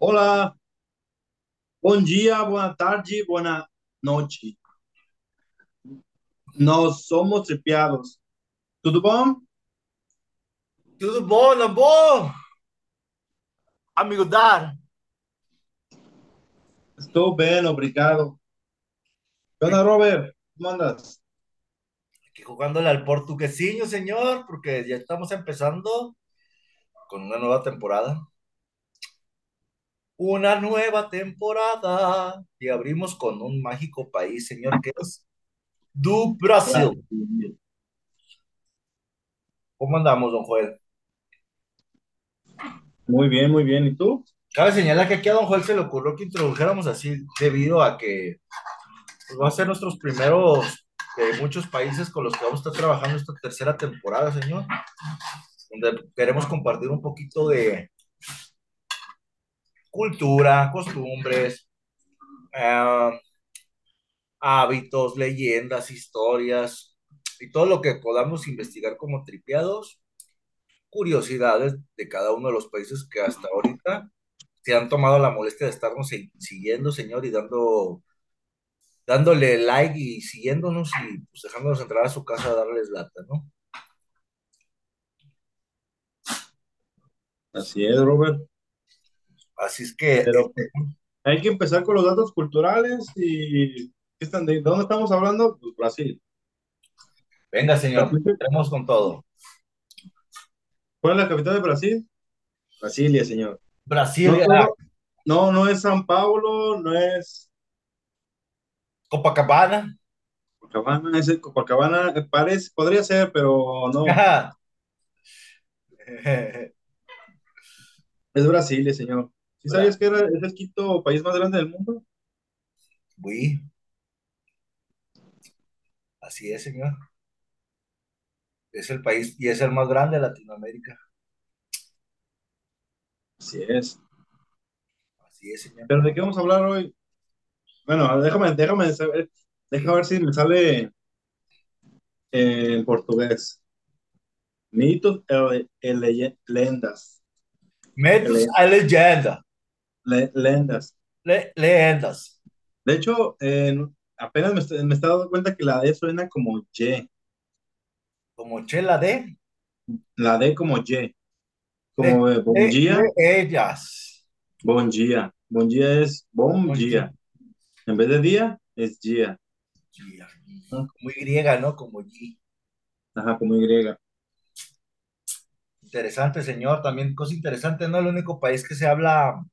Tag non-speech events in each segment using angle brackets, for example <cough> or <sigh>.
Olá, bom dia, boa tarde, boa noite. Nós somos tripiados. Tudo bom? Tudo bom, não bom? Amigo Dar, Estou bem, obrigado. ¿Qué onda, Robert? ¿Cómo andas? aquí jugándole al portuguesinho, señor, porque ya estamos empezando con una nueva temporada. Una nueva temporada. Y abrimos con un mágico país, señor, que es do Brasil. ¿Cómo andamos, don Joel? Muy bien, muy bien. ¿Y tú? Cabe señalar que aquí a don Joel se le ocurrió que introdujéramos así, debido a que pues, va a ser nuestros primeros de muchos países con los que vamos a estar trabajando esta tercera temporada, señor, donde queremos compartir un poquito de cultura, costumbres, eh, hábitos, leyendas, historias y todo lo que podamos investigar como tripeados, curiosidades de cada uno de los países que hasta ahorita se han tomado la molestia de estarnos siguiendo, señor, y dando dándole like y siguiéndonos y pues dejándonos entrar a su casa a darles lata, ¿no? Así es, Robert. Así es que Pero hay que empezar con los datos culturales y ¿qué están de, ¿dónde estamos hablando? Pues Brasil. venga, señor, entremos con todo. ¿Cuál es la capital de Brasil? Brasilia, señor. Brasilia, No, no, no es San Paulo, no es Copacabana. Copacabana, ese Copacabana eh, parece, podría ser, pero no. <laughs> Es Brasilia, señor. ¿Sí sabías que era, es el quinto país más grande del mundo? Oui. Así es, señor. Es el país y es el más grande de Latinoamérica. Así es. Así es, señor. ¿Pero de qué vamos a hablar hoy? Bueno, déjame, déjame saber, déjame ver si me sale en portugués. Mitos e leyendas. Mitos e leyenda. Le, leyendas. Le, leyendas. De hecho, eh, apenas me, me he dando cuenta que la D suena como Y. ¿Como chela D? La D como Y. Como de, bon día. De ellas. Bon día. Bon día es bon, día. En vez de día, es. Día. Como Y, ¿no? Como Y. Ajá, como Y. Interesante, señor. También cosa interesante, ¿no? El único país que se habla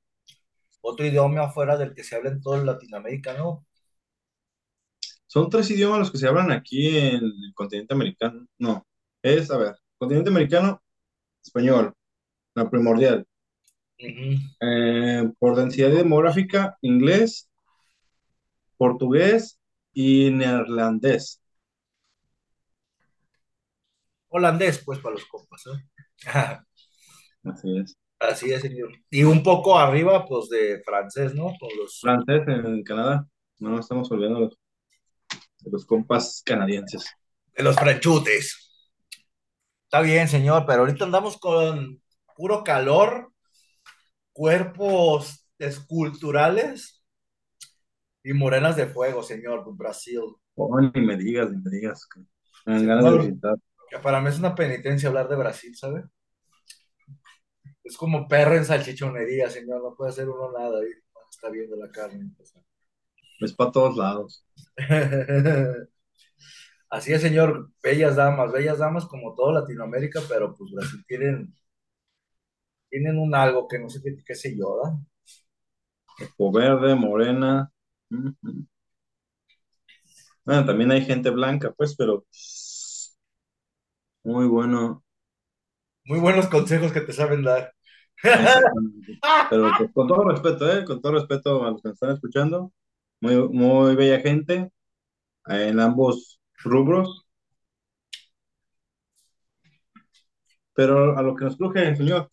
otro idioma afuera del que se habla en toda Latinoamérica, ¿no? Son tres idiomas los que se hablan aquí en el continente americano. No, es, a ver, continente americano, español, la primordial. Uh -huh. eh, por densidad demográfica, inglés, portugués y neerlandés. Holandés, pues, para los compas, ¿eh? <laughs> Así es. Así es, señor. Y un poco arriba, pues, de francés, ¿no? Con los... Francés en Canadá. No estamos olvidando los, de los compas canadienses. De los franchutes. Está bien, señor, pero ahorita andamos con puro calor, cuerpos esculturales y morenas de fuego, señor, Brasil. Oh, ni me digas, ni me digas. Que me dan ganas de visitar. Que para mí es una penitencia hablar de Brasil, ¿sabe? Es como perro en salchichonería, señor, no puede hacer uno nada ahí, está viendo la carne. Es para todos lados. <laughs> Así es, señor, bellas damas, bellas damas como todo Latinoamérica, pero pues Brasil tienen, tienen un algo que no sé qué, qué sé yo, ¿da? O verde, morena. Bueno, también hay gente blanca, pues, pero muy bueno. Muy buenos consejos que te saben dar. <laughs> Pero pues, con todo respeto, ¿eh? Con todo respeto a los que nos están escuchando. Muy, muy bella gente en ambos rubros. Pero a lo que nos cruje, señor.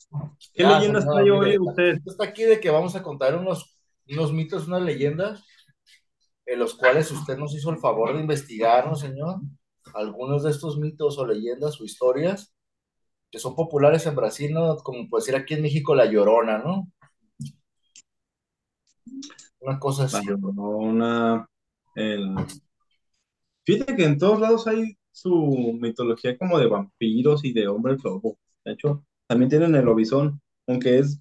¿Qué Ah, leyendas señor, trae hoy usted? Está aquí de que vamos a contar unos, unos mitos, unas leyendas, en los cuales usted nos hizo el favor de investigarnos, señor. Algunos de estos mitos o leyendas o historias que son populares en Brasil, ¿no? Como puede ser aquí en México La Llorona, ¿no? una cosa La así. Llorona, el... Fíjate que en todos lados hay su mitología como de vampiros y de hombres lobo. De hecho, también tienen el lobizón, aunque es,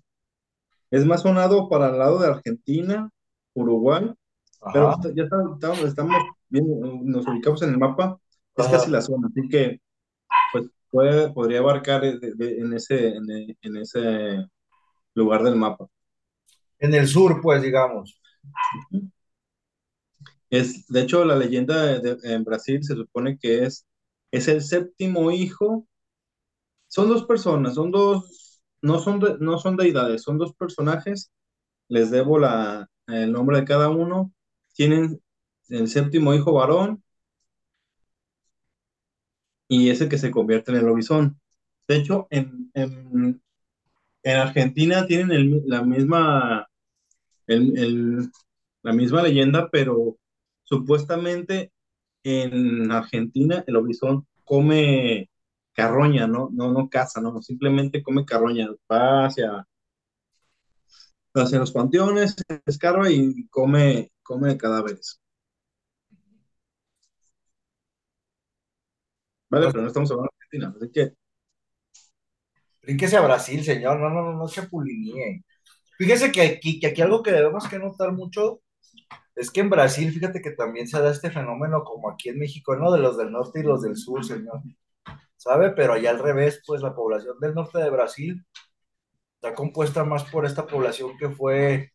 es más sonado para el lado de Argentina, Uruguay, pero Ajá, pues, ya está- estamos, bien, nos ubicamos en el mapa, es casi la zona, así que pues puede, podría abarcar de- de- en ese, en, en ese lugar del mapa. En el sur, pues, digamos. Es, de hecho, la leyenda de- en Brasil se supone que es, es el séptimo hijo. Son dos personas, son dos, no son, no son deidades, son dos personajes. Les debo la, el nombre de cada uno. Tienen el séptimo hijo varón y ese que se convierte en el lobizón. De hecho, en, en, en Argentina tienen la misma la misma leyenda, pero supuestamente en Argentina el lobizón come carroña, ¿no? No, no caza, ¿no? Simplemente come carroña, va hacia, hacia los panteones, escarba y come, come cadáveres. ¿Vale? Pero no estamos hablando de Argentina, así que brinquese a Brasil, señor. No, no, no, no se pulinee. Fíjese que aquí, que aquí algo que debemos que notar mucho es que en Brasil, fíjate que también se da este fenómeno como aquí en México, ¿no? De los del norte y los del sur, señor. ¿Sabe? Pero allá al revés, pues la población del norte de Brasil está compuesta más por esta población que fue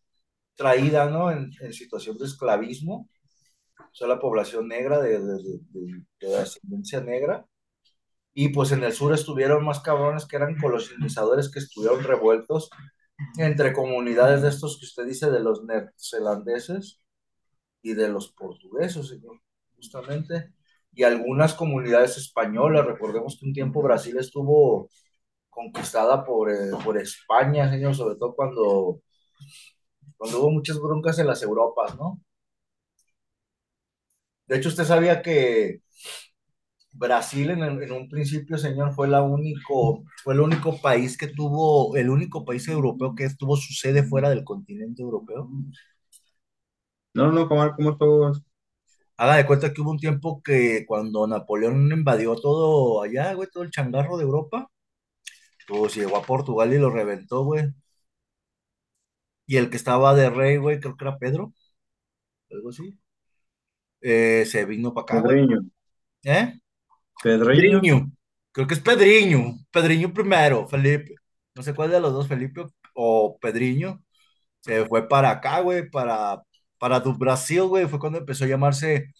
traída, ¿no? En, en situación de esclavismo, o sea, la población negra, de, de, de, de ascendencia negra. Y pues en el sur estuvieron más cabrones que eran colonizadores que estuvieron revueltos entre comunidades de estos que usted dice de los neerlandeses y de los portugueses, señor, justamente. Y algunas comunidades españolas, recordemos que un tiempo Brasil estuvo conquistada por, eh, por España, señor, sobre todo cuando, cuando hubo muchas broncas en las Europas, ¿no? De hecho, usted sabía que Brasil en, un principio, señor, fue la único, fue el único país que tuvo, el único país europeo que tuvo su sede fuera del continente europeo. no, no, ¿cómo, cómo es todo eso? Haga de cuenta que hubo un tiempo que cuando Napoleón invadió todo allá, güey, todo el changarro de Europa, pues llegó a Portugal y lo reventó, güey. Y el que estaba de rey, güey, creo que era Pedro, algo así, eh, se vino para acá, güey. Pedreño, ¿Eh? Pedriño, creo que es Pedriño, Pedriño primero, Felipe. No sé cuál de los dos, Felipe o Pedriño, se fue para acá, güey, para, para do Brasil, güey. Fue cuando empezó a llamarse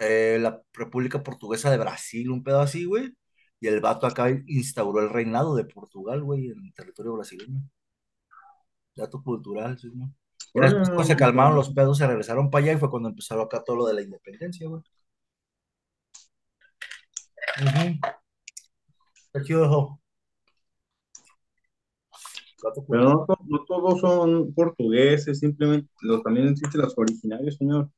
eh, la República Portuguesa de Brasil, un pedo así, güey. Y el vato acá instauró el reinado de Portugal, güey, en el territorio brasileño. Dato cultural, sí, ¿no? Después, se no, calmaron no. los pedos, se regresaron para allá y fue cuando empezaron acá todo lo de la independencia, güey. Ujú. Está chido eso. Dato Pero no, to- no todos son portugueses, simplemente los, también existen los originarios, señor.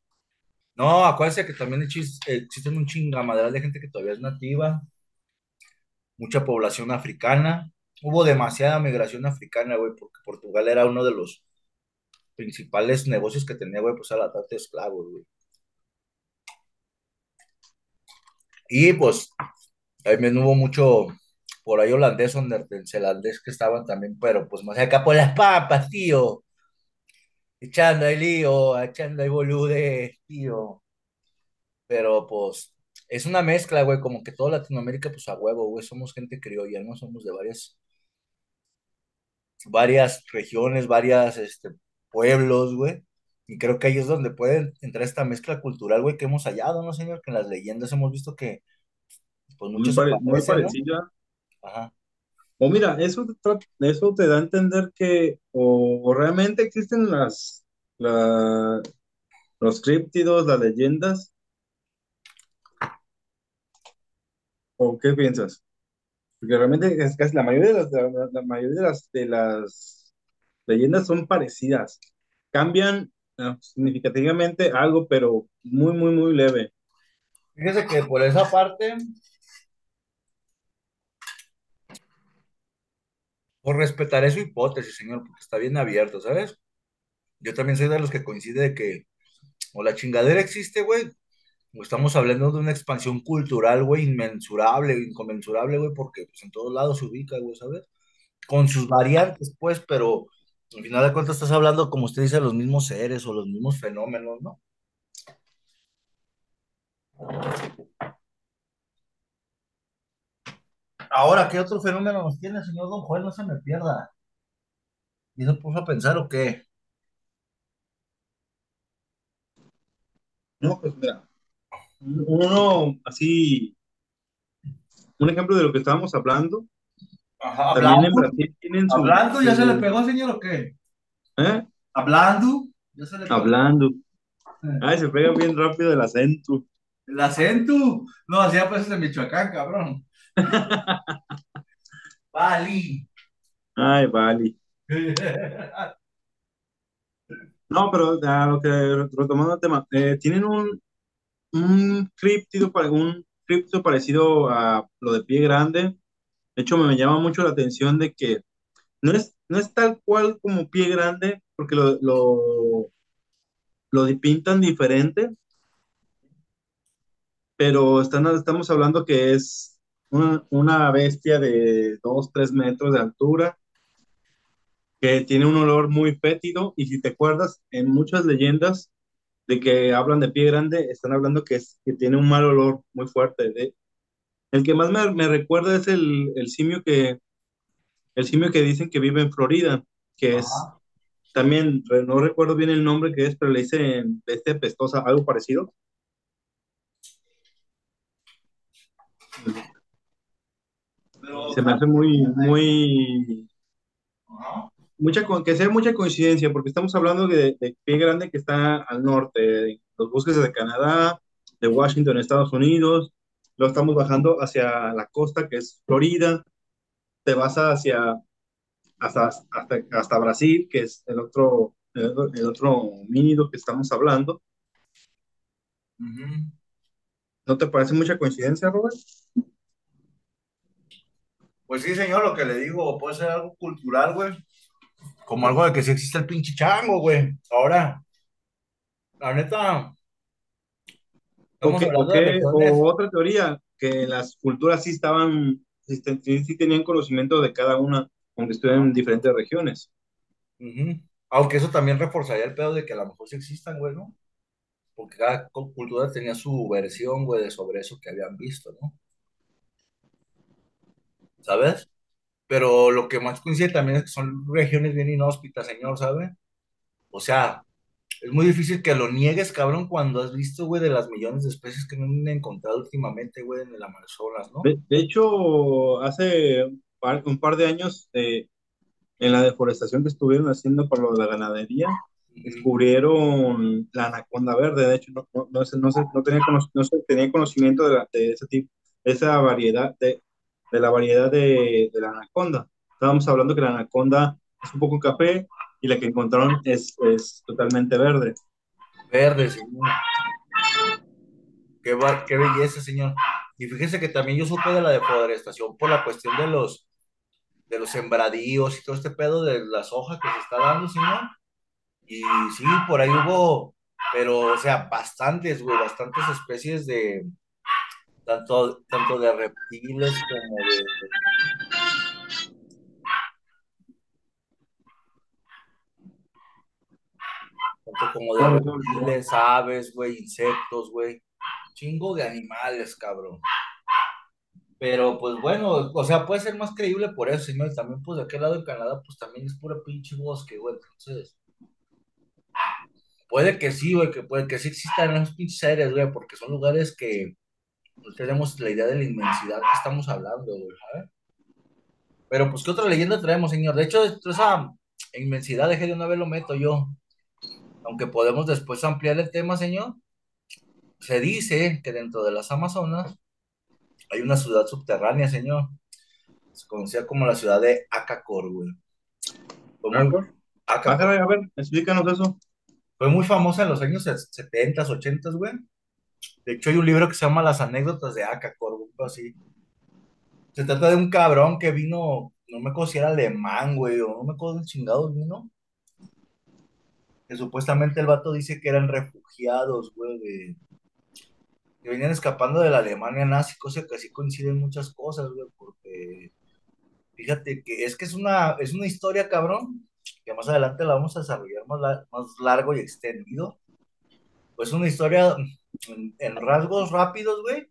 No, acuérdense que también exis- existen un chingamadral de gente que todavía es nativa, mucha población africana. Hubo demasiada migración africana, güey, porque Portugal era uno de los principales negocios que tenía, güey, pues a la trata de esclavos, güey. Y pues también hubo mucho por ahí holandés o que estaban también, pero pues más acá por las papas, tío. Echando ahí lío, echando ahí bolude, tío. Pero pues es una mezcla, güey, como que toda Latinoamérica, pues a huevo, güey, somos gente criolla, ¿no? Somos de varias, varias regiones, varias, este, pueblos, güey. Y creo que ahí es donde puede entrar esta mezcla cultural, güey, que hemos hallado, ¿no, señor? Que en las leyendas hemos visto que, pues Muy, muchos se pare- muy parecen, ¿no? parecida. Ajá. O mira, eso te, eso te da a entender que o, o realmente existen las, la- los críptidos, las leyendas, o qué piensas. Porque realmente es casi la mayoría de las, la, la mayoría de las, de las leyendas son parecidas. Cambian ah, significativamente algo, pero muy, muy, muy leve. Fíjese que por esa parte, por respetaré su hipótesis, señor, porque está bien abierto, ¿sabes? Yo también soy de los que coincide de que o la chingadera existe, güey, o estamos hablando de una expansión cultural, güey, inmensurable, inconmensurable, güey, porque pues, en todos lados se ubica, güey, ¿sabes? Con sus variantes, pues, pero al final de cuentas estás hablando, como usted dice, de los mismos seres o los mismos fenómenos, ¿no? Ahora, ¿qué otro fenómeno nos tiene, señor Don Juan? No se me pierda. ¿Y se puso a pensar o qué? No, pues mira, uno así, un ejemplo de lo que estábamos hablando, Ajá, en hablando, Brasil tienen su, hablando, ¿ya se le su pegó, señor, o qué? ¿eh? Hablando, ¿ya se le pegó? Hablando. Ay, se pega bien rápido el acento. El acento. No, hacía pues de Michoacán, cabrón. <laughs> Bali. Ay, vale. <laughs> No, pero a lo que retomando el tema, eh, tienen un, un criptido, un cripto parecido a lo de pie grande. De hecho, me llama mucho la atención de que no es, no es tal cual como pie grande, porque lo, lo, lo pintan diferente, pero están, estamos hablando que es una, bestia de 2 3 metros de altura, que tiene un olor muy fétido, y si te acuerdas, en muchas leyendas de que hablan de pie grande, están hablando que, que tiene un mal olor muy fuerte. De, el que más me, me recuerda es el, el, simio que, el simio que dicen que vive en Florida, que es Ajá. también, no recuerdo bien el nombre que es, pero le dicen este pestosa, algo parecido. Pero, se me hace muy, muy, ajá. mucha, que sea mucha coincidencia, porque estamos hablando de, de pie grande que está al norte, de los bosques de Canadá, de Washington, Estados Unidos, lo estamos bajando hacia la costa, que es Florida, te vas hacia, hasta, hasta, hasta Brasil, que es el otro, el, el otro homínido que estamos hablando. ¿No te parece mucha coincidencia, Robert? Pues sí, señor, lo que le digo, puede ser algo cultural, güey. Como algo de que sí existe el pinche chango, güey. Ahora, la neta, ¿O, estamos o, de otra teoría, que las culturas sí estaban, sí, sí, tenían conocimiento de cada una, aunque estuvieran en diferentes regiones. Ujú. Aunque eso también reforzaría el pedo de que a lo mejor sí existan, güey, ¿no? Porque cada cu- cultura tenía su versión, güey, de sobre eso que habían visto, ¿no? ¿Sabes? Pero lo que más coincide también es que son regiones bien inhóspitas, señor, ¿sabe? O sea, es muy difícil que lo niegues, cabrón, cuando has visto, güey, de las millones de especies que no han encontrado últimamente, güey, en el Amazonas, ¿no? De, de hecho, hace un par, un par de años, eh, en la deforestación que estuvieron haciendo para lo de la ganadería, descubrieron la anaconda verde. De hecho, no, no, no, se- no, se- no tenía, no se tenía conocimiento de, la- de ese tipo, de esa variedad, de, de la variedad de, de la anaconda. Estábamos hablando que la anaconda es un poco café y la que encontraron es, es totalmente verde. Verde, señor. Qué, bar- qué belleza, señor. Y fíjese que también yo supe de la deforestación por la cuestión de los, de los sembradíos y todo este pedo de las hojas que se está dando, señor. Y sí, por ahí hubo, pero, o sea, bastantes, güey, bastantes especies de, tanto, tanto de reptiles como de, como de reptiles, aves, güey, insectos, güey. Chingo de animales, cabrón. Pero pues bueno, o sea, puede ser más creíble por eso, señor. También, pues de aquel lado en Canadá, pues también es pura pinche bosque, güey. Entonces, puede que sí, güey, que puede que sí existan esos pinches aires, güey, porque son lugares que no tenemos la idea de la inmensidad que estamos hablando, güey, ¿sabes? Pero pues, ¿qué otra leyenda traemos, señor? De hecho, esa inmensidad, deje de una vez lo meto yo. Aunque podemos después ampliar el tema, señor. Se dice que dentro de las Amazonas hay una ciudad subterránea, señor. Se conocía como la ciudad de Acacor, güey. Fue Ah, a ver, explícanos eso. Fue muy famosa en los años 70, 80, güey. De hecho, hay un libro que se llama Las anécdotas de Acacor, güey, así. Se trata de un cabrón que vino, no me acuerdo si era alemán, güey, o no me acuerdo del chingado vino. Que supuestamente el vato dice que eran refugiados, güey, de, que venían escapando de la Alemania nazi, cosa que así coinciden muchas cosas, güey, porque fíjate que es que es una, es una historia, cabrón, que más adelante la vamos a desarrollar más, más largo y extendido. Pues una historia en, en rasgos rápidos, güey,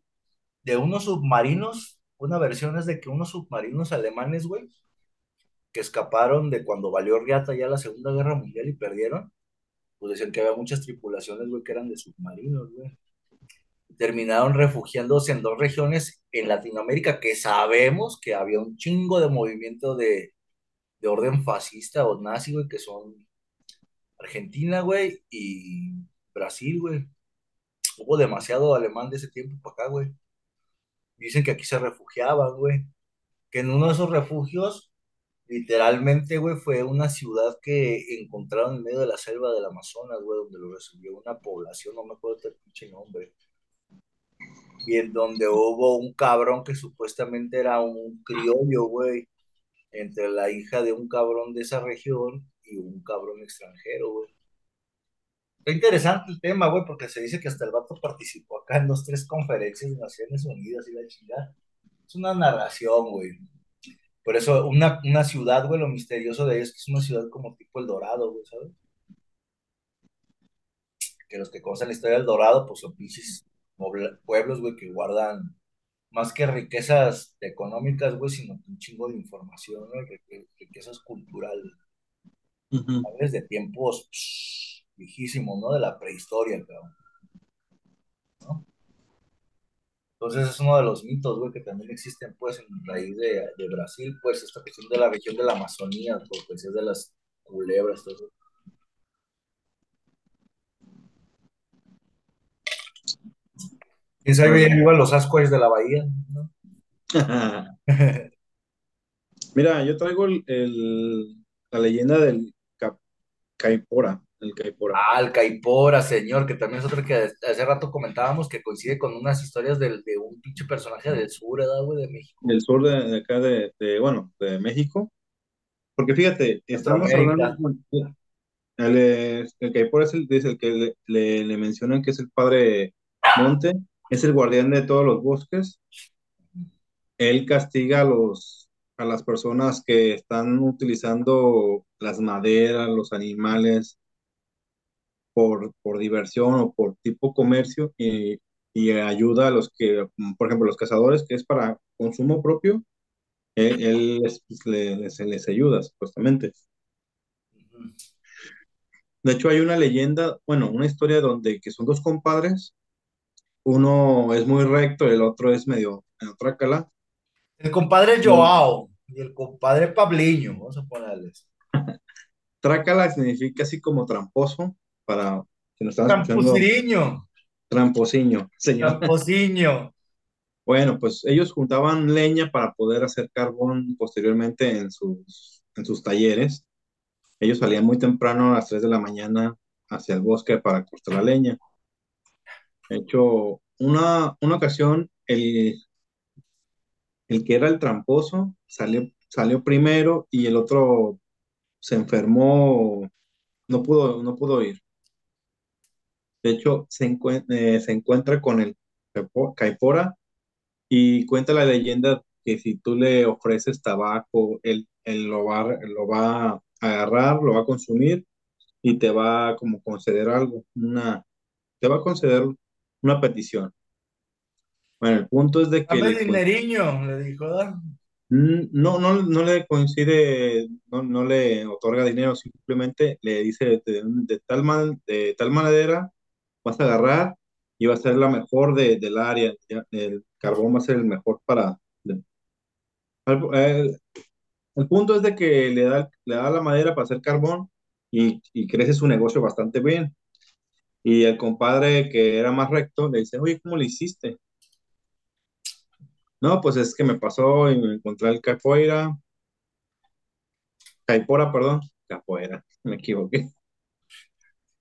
de unos submarinos, una versión es de que unos submarinos alemanes, güey, que escaparon de cuando valió riata ya la Segunda Guerra Mundial y perdieron, pues decían que había muchas tripulaciones, güey, que eran de submarinos, güey. Terminaron refugiándose en dos regiones en Latinoamérica que sabemos que había un chingo de movimiento de, de orden fascista o nazi, güey, que son Argentina, güey, y Brasil, güey. Hubo demasiado alemán de ese tiempo para acá, güey. Dicen que aquí se refugiaban, güey. Que en uno de esos refugios, literalmente, güey, fue una ciudad que encontraron en medio de la selva del Amazonas, güey, donde lo recibió una población, no me acuerdo el pinche nombre. Y en donde hubo un cabrón que supuestamente era un criollo, güey, entre la hija de un cabrón de esa región y un cabrón extranjero, güey. Está interesante el tema, güey, porque se dice que hasta el vato participó acá en dos, tres conferencias de Naciones Unidas y la chingada. Es una narración, güey. Por eso, una, una ciudad, güey, lo misterioso de ellos es que es una ciudad como tipo El Dorado, güey, ¿sabes? Que los que conocen la historia del Dorado, pues son pinches pueblos, güey, que guardan más que riquezas económicas, güey, sino un chingo de información, riquezas culturales. ¿sabes? De tiempos psh, viejísimos, ¿no? De la prehistoria, cabrón, ¿no? Entonces es uno de los mitos, güey, que también existen, pues, en raíz de, de Brasil, pues, esta cuestión de la región de la Amazonía, por cuestión de las culebras, todo eso. ¿Quién sabe bien igual los Sasquatch de la bahía? ¿no? <laughs> Mira, yo traigo el, el- la leyenda del Caipora, el Caipora, Ah, el Caipora, señor, que también es otro que hace rato comentábamos que coincide con unas historias del, de un pinche personaje del sur, ¿verdad, güey? De México, del sur de, de acá de, de, bueno, de México. Porque fíjate, estamos hablando, el, el Caipora es el, es el que le, le- le mencionan que es el padre Monte, es el guardián de todos los bosques. Él castiga a los, a las personas que están utilizando las maderas, los animales por, por diversión o por tipo comercio y, y ayuda a los que, por ejemplo, los cazadores, que es para consumo propio, él, él les, les, les ayuda, supuestamente. De hecho, hay una leyenda, bueno, una historia donde que son dos compadres, uno es muy recto, el otro es medio, medio trácala. El compadre Joao y el compadre Pabliño, vamos a ponerles. <laughs> trácala significa así como tramposo, para que nos están Tramposiriño, tramposiño, señor. tramposiño. Bueno, pues ellos juntaban leña para poder hacer carbón posteriormente en sus, en sus talleres. Ellos salían muy temprano a las 3 de la mañana hacia el bosque para cortar la leña. De hecho, una, una ocasión, el, el que era el tramposo salió, salió primero y el otro se enfermó, no pudo, no pudo ir. De hecho, se, encue- eh, se encuentra con el caipo- caipora y cuenta la leyenda que si tú le ofreces tabaco, él, él lo va, lo va a agarrar, lo va a consumir y te va a como conceder algo, una, te va a conceder una petición. Bueno, el punto es de que Dame le, dineriño, le dijo. Mm, no, no, no le coincide, no, no le otorga dinero, simplemente le dice de, de tal, man- de tal manera vas a agarrar y va a ser la mejor de, del área, el carbón va a ser el mejor para... el, el punto es de que le da, le da la madera para hacer carbón y, y crece su negocio bastante bien. Y el compadre que era más recto le dice, oye, ¿cómo le hiciste? No, pues es que me pasó y me encontré el capoeira, caipora, perdón, capoeira, <laughs> me equivoqué.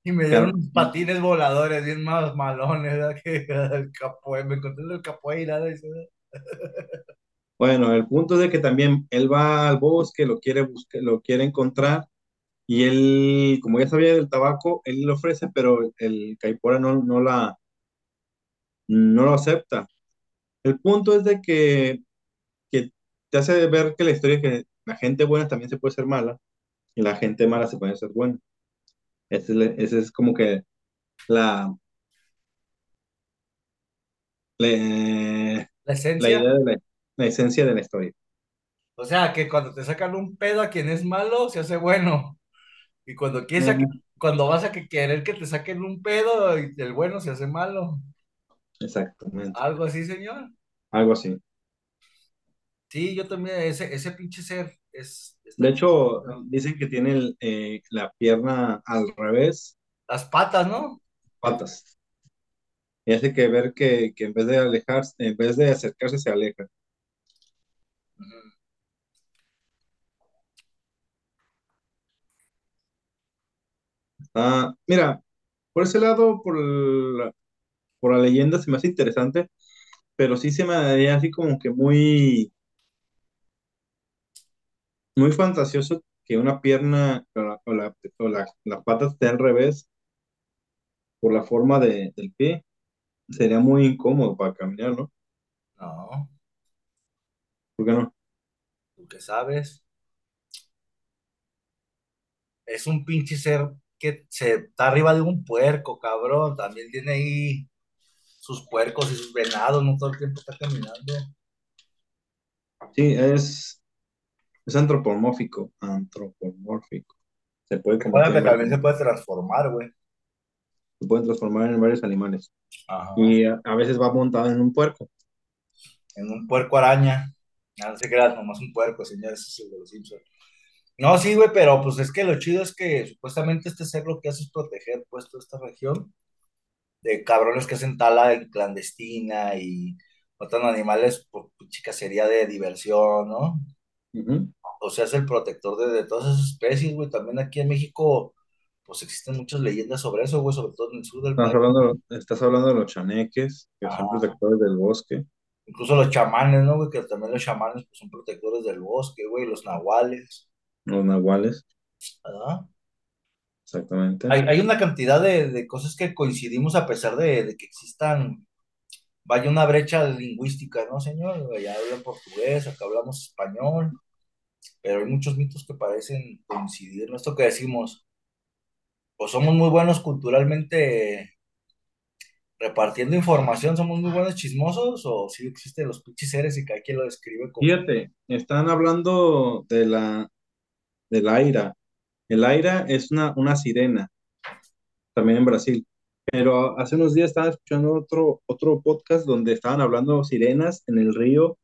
Y me dieron unos patines voladores bien más malones, ¿verdad? Que el capoeira, me encontré el capoeira. Bueno, el punto es de que también él va al bosque, lo quiere buscar, lo quiere encontrar Y él, como ya sabía del tabaco, él lo ofrece, pero el Caipora no, no la, no lo acepta. El punto es de que, que te hace ver que la historia es que la gente buena también se puede ser mala y la gente mala se puede ser buena. Ese es, como que la, le- La la esencia. idea de la, la esencia de la historia. O sea, que cuando te sacan un pedo a quien es malo, se hace bueno. Y cuando quieres cuando vas a que querer que te saquen un pedo, y el bueno se hace malo. exactamente. Algo así, señor. Algo así. Sí, yo también, ese, ese pinche ser es, De hecho, dicen que tiene el, eh, la pierna al revés, Las patas, ¿no? patas. Y hace que ver que, que en vez de alejarse, en vez de acercarse, se aleja. Ah, mira, por ese lado, por la, por la leyenda se me hace interesante, pero sí se me haría así como que muy, muy fantasioso que una pierna o la, o la, o la- la pata esté al revés por la forma de, del pie. Sería muy incómodo para caminar, ¿no? No, ¿Por qué no? tú qué sabes. Es un pinche ser que se está arriba de un puerco, cabrón. También tiene ahí sus puercos y sus venados, no todo el tiempo está caminando. Sí, es, es antropomórfico, antropomórfico. Se puede convertir varios, también se puede transformar, güey. se pueden transformar en varios animales. Ajá. Y a, a veces va montado en un puerco. En un puerco araña. Ah, No se creas, nomás un puerco, señores, ese es el de los Simpsons. No, sí, güey, pero pues es que lo chido es que supuestamente este ser lo que hace es proteger, pues, toda esta región de cabrones que hacen tala en clandestina y matan animales por pinche cacería de diversión, ¿no? Ujú. O sea, es el protector de, de todas esas especies, güey. También aquí en México, pues existen muchas leyendas sobre eso, güey, sobre todo en el sur del Estás país. hablando, estás hablando de los chaneques, que son protectores del bosque, Incluso los chamanes, ¿no, güey? Que también los chamanes pues, son protectores del bosque, güey, los nahuales, los nahuales, ¿verdad? exactamente. Hay, hay una cantidad de, de cosas que coincidimos a pesar de, de que existan, vaya una brecha lingüística, ¿no, señor? Allá hablan portugués, acá hablamos español, pero hay muchos mitos que parecen coincidir, ¿no? Esto que decimos, pues somos muy buenos culturalmente repartiendo información, somos muy buenos chismosos, o si existen los pinches seres y cada quien lo describe como... Fíjate, están hablando de la, del Aira. El Aira es una, una sirena, también en Brasil. Pero hace unos días estaba escuchando otro, otro podcast donde estaban hablando sirenas en el río,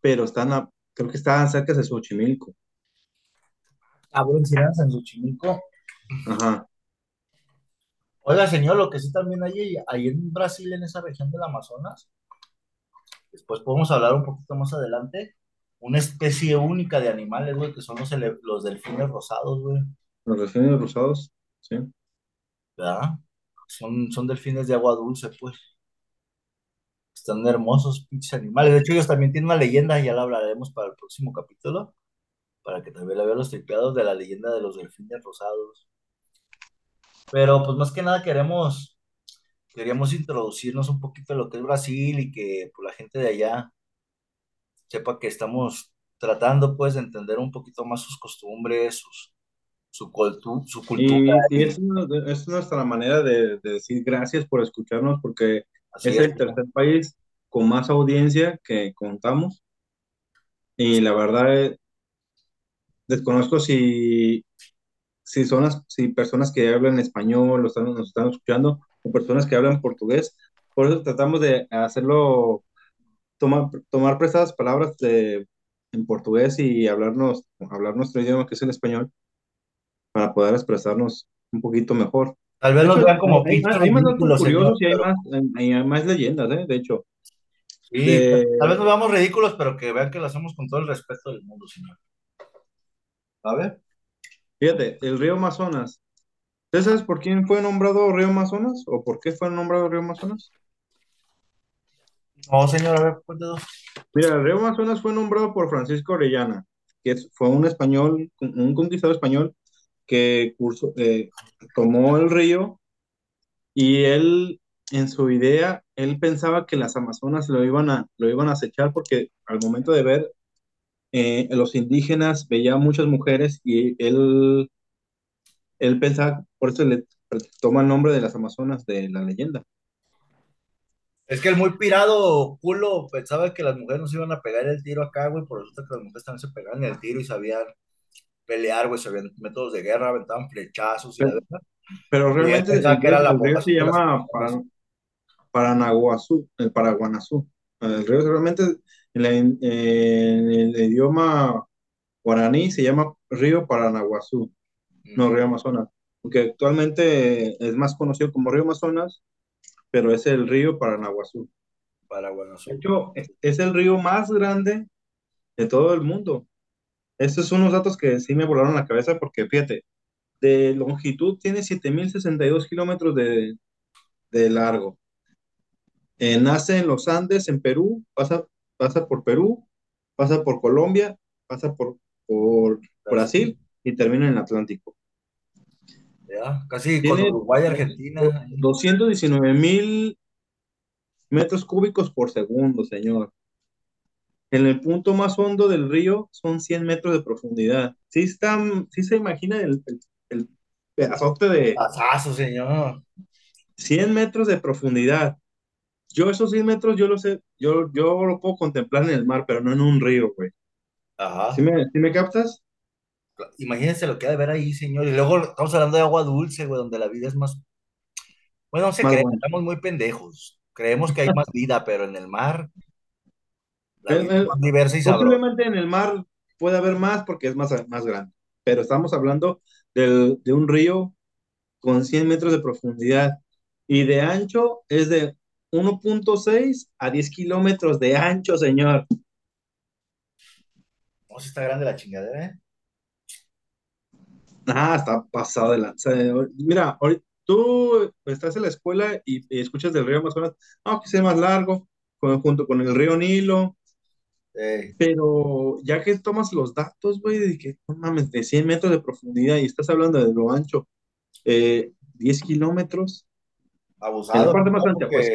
pero están, creo que estaban cerca de Xochimilco. Cabrón, si eran en Xochimilco. Ajá. Oiga, señor, lo que sí también hay ahí en Brasil, en esa región del Amazonas, después podemos hablar un poquito más adelante, una especie única de animales, güey, que son los, los delfines rosados, güey, Los delfines rosados, sí. ¿verdad? Son, son delfines de agua dulce, pues. Están hermosos, pinches animales. De hecho, ellos también tienen una leyenda, ya la hablaremos para el próximo capítulo, para que también la vean los tripeados de la leyenda de los delfines rosados. Pero, pues, más que nada queremos, queríamos introducirnos un poquito a lo que es Brasil y que pues, la gente de allá sepa que estamos tratando, pues, de entender un poquito más sus costumbres, sus, su, cultu- su cultura. Y, y y es, una- es nuestra manera de, de decir gracias por escucharnos, porque así es es. el tercer país con más audiencia que contamos. Y la verdad, eh, desconozco si, si son las si personas que hablan español lo están, nos están escuchando o personas que hablan portugués. Por eso tratamos de hacerlo, tomar, tomar prestadas palabras de, en portugués y hablarnos, hablar nuestro idioma, que es el español, para poder expresarnos un poquito mejor. Tal vez los vean como hay, hay más datos curiosos y hay más, hay, hay más leyendas, ¿eh? De hecho, sí, de, tal vez nos veamos ridículos, pero que vean que lo hacemos con todo el respeto del mundo, señor. A ver. fíjate, el río Amazonas. ¿Tú sabes por quién fue nombrado río Amazonas o por qué fue nombrado río Amazonas? No, señor, a ver, cuéntanos. Mira, el río Amazonas fue nombrado por Francisco Orellana, que fue un español, un conquistador español que cursó, eh, tomó el río y él, en su idea, él pensaba que las Amazonas lo iban a, lo iban a acechar porque al momento de ver eh, los indígenas veía muchas mujeres y él, él pensaba, por eso le toma el nombre de las Amazonas de la leyenda. Es que el muy pirado culo pensaba que las mujeres nos iban a pegar el tiro acá, güey, por resulta que las mujeres también se pegaban el tiro y sabían pelear, güey, sabían métodos de guerra, aventaban flechazos y pero, la verdad. Pero realmente el, que era la el río se llama para, Paranaguazú, el Paraguanazú. El río realmente en, la, en, el idioma guaraní se llama río Paranaguazú, no río Amazonas, aunque actualmente es más conocido como río Amazonas, pero es el río Paranaguazú. Paraguanazú. De hecho, es el río más grande de todo el mundo. Estos son unos datos que sí me volaron la cabeza porque, fíjate, de longitud tiene 7.062 kilómetros de, de largo. Eh, nace en los Andes, en Perú, pasa, pasa por Perú, pasa por Colombia, pasa por, por Brasil y termina en el Atlántico. Ya, casi con Uruguay, Argentina. 219 mil metros cúbicos por segundo, señor. En el punto más hondo del río son 100 metros de profundidad. Sí, está, sí se imagina el, el, el pedazote de... Pasazo, señor. 100 metros de profundidad. Yo esos 100 metros, yo lo sé, yo, yo lo puedo contemplar en el mar, pero no en un río, güey. Ajá. ¿Sí me, ¿Sí me captas? Imagínense lo que ha de ver ahí, señor. Y luego estamos hablando de agua dulce, güey, donde la vida es más. Bueno, no se cree, bueno. estamos muy pendejos. Creemos que hay más vida, pero en el mar. El, es más diversa y Posiblemente en el mar puede haber más porque es más, más grande. Pero estamos hablando del, de un río con 100 metros de profundidad y de ancho es de 1.6 a 10 kilómetros de ancho, señor. No, si está grande la chingadera, ¿eh? Ah, está pasado de lanza. Mira, tú estás en la escuela y, y escuchas del río Amazonas, ah, que sea más largo, con, junto con el río Nilo. Hey. Pero ya que tomas los datos, güey, de que, no mames, de 100 metros de profundidad y estás hablando de lo ancho, eh, 10 kilómetros. Abusado. En la parte más ancha, pues.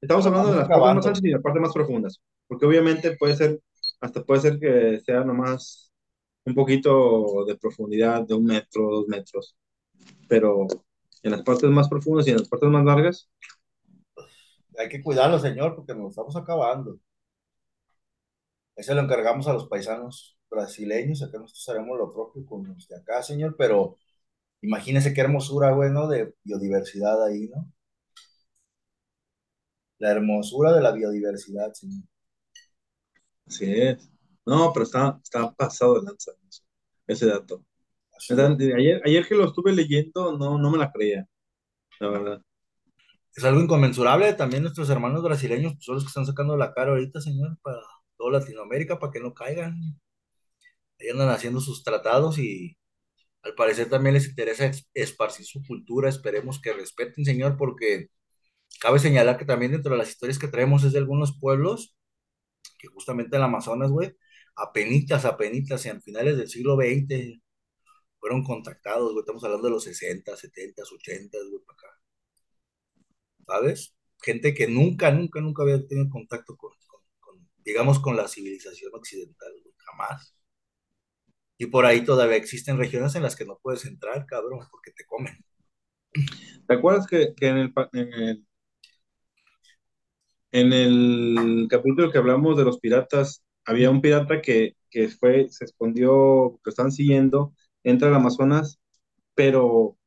Estamos hablando de las partes más anchas y las partes más profundas. Porque obviamente puede ser, hasta puede ser que sea nomás un poquito de profundidad de un metro, dos metros. Pero en las partes más profundas y en las partes más largas. Hay que cuidarlo, señor, porque nos estamos acabando. Eso lo encargamos a los paisanos brasileños, acá nosotros haremos lo propio con los de acá, señor, pero imagínese qué hermosura, güey, ¿no? De biodiversidad ahí, ¿no? La hermosura de la biodiversidad, señor. Así es. No, pero está, está pasado de lanza ese dato. Ayer, ayer que lo estuve leyendo, no, no me la creía, la verdad. Es algo inconmensurable. También nuestros hermanos brasileños pues, son los que están sacando la cara ahorita, señor, para toda Latinoamérica, para que no caigan. Ahí andan haciendo sus tratados y al parecer también les interesa esparcir su cultura. Esperemos que respeten, señor, porque cabe señalar que también dentro de las historias que traemos es de algunos pueblos que justamente en el Amazonas, güey, apenitas, apenitas, a finales del siglo XX fueron contactados, güey, estamos hablando de los 60, 70, 80, güey, para acá. ¿Sabes? Gente que nunca, nunca, nunca había tenido contacto con, con, con digamos, con la civilización occidental, güey, jamás. Y por ahí todavía existen regiones en las que no puedes entrar, cabrón, porque te comen. ¿Te acuerdas que, que en, el, en, el, en el capítulo que hablamos de los piratas, había un pirata que, que fue, se escondió, que están siguiendo, entra al Amazonas, pero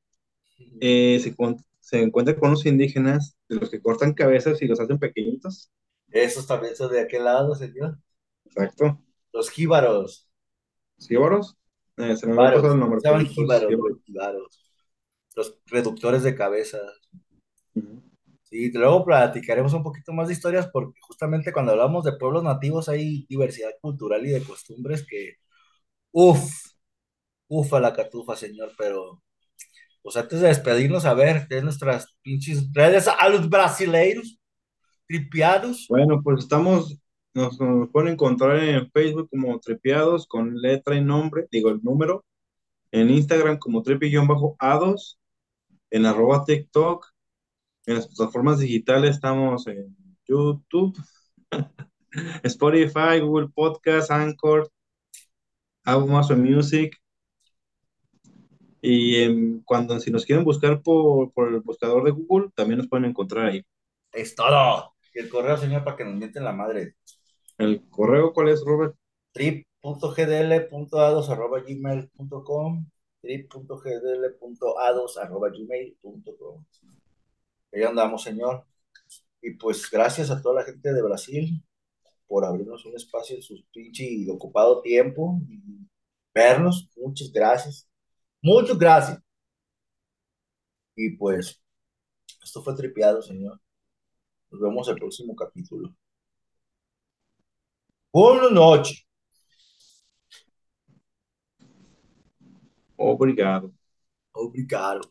eh, se, se, encuentra con los indígenas, de los que cortan cabezas y los hacen pequeñitos. Esos también son de aquel lado, señor. Exacto. Los jíbaros. ¿Jíbaros? Eh, se me va a pasar el nombre. Jíbaros, los jíbaros. Los reductores de cabezas. Uh -huh. Sí, luego platicaremos un poquito más de historias porque justamente cuando hablamos de pueblos nativos hay diversidad cultural y de costumbres que, uff, ufa la catufa, señor, pero pues antes de despedirnos, a ver, de nuestras pinches redes a los brasileiros, tripiados. Bueno, pues estamos, nos, nos pueden encontrar en Facebook como tripiados con letra y nombre, digo el número, en Instagram como tripi-a2, en arroba TikTok, en las plataformas digitales estamos en YouTube, <laughs> Spotify, Google Podcast, Anchor, Amazon Music. Y cuando si nos quieren buscar por, por el buscador de Google, también nos pueden encontrar ahí. Es todo. Y el correo, señor, para que nos mienten la madre. ¿El correo cuál es, Robert? trip.gdl.ados.gmail.com trip.gdl.ados.gmail.com Ahí andamos, señor. Y pues gracias a toda la gente de Brasil por abrirnos un espacio en su pinche y ocupado tiempo y vernos. Muchas gracias. Muchas gracias. Y pues, esto fue tripeado, señor. Nos vemos el próximo capítulo. Buenas noches. Obrigado. Obrigado.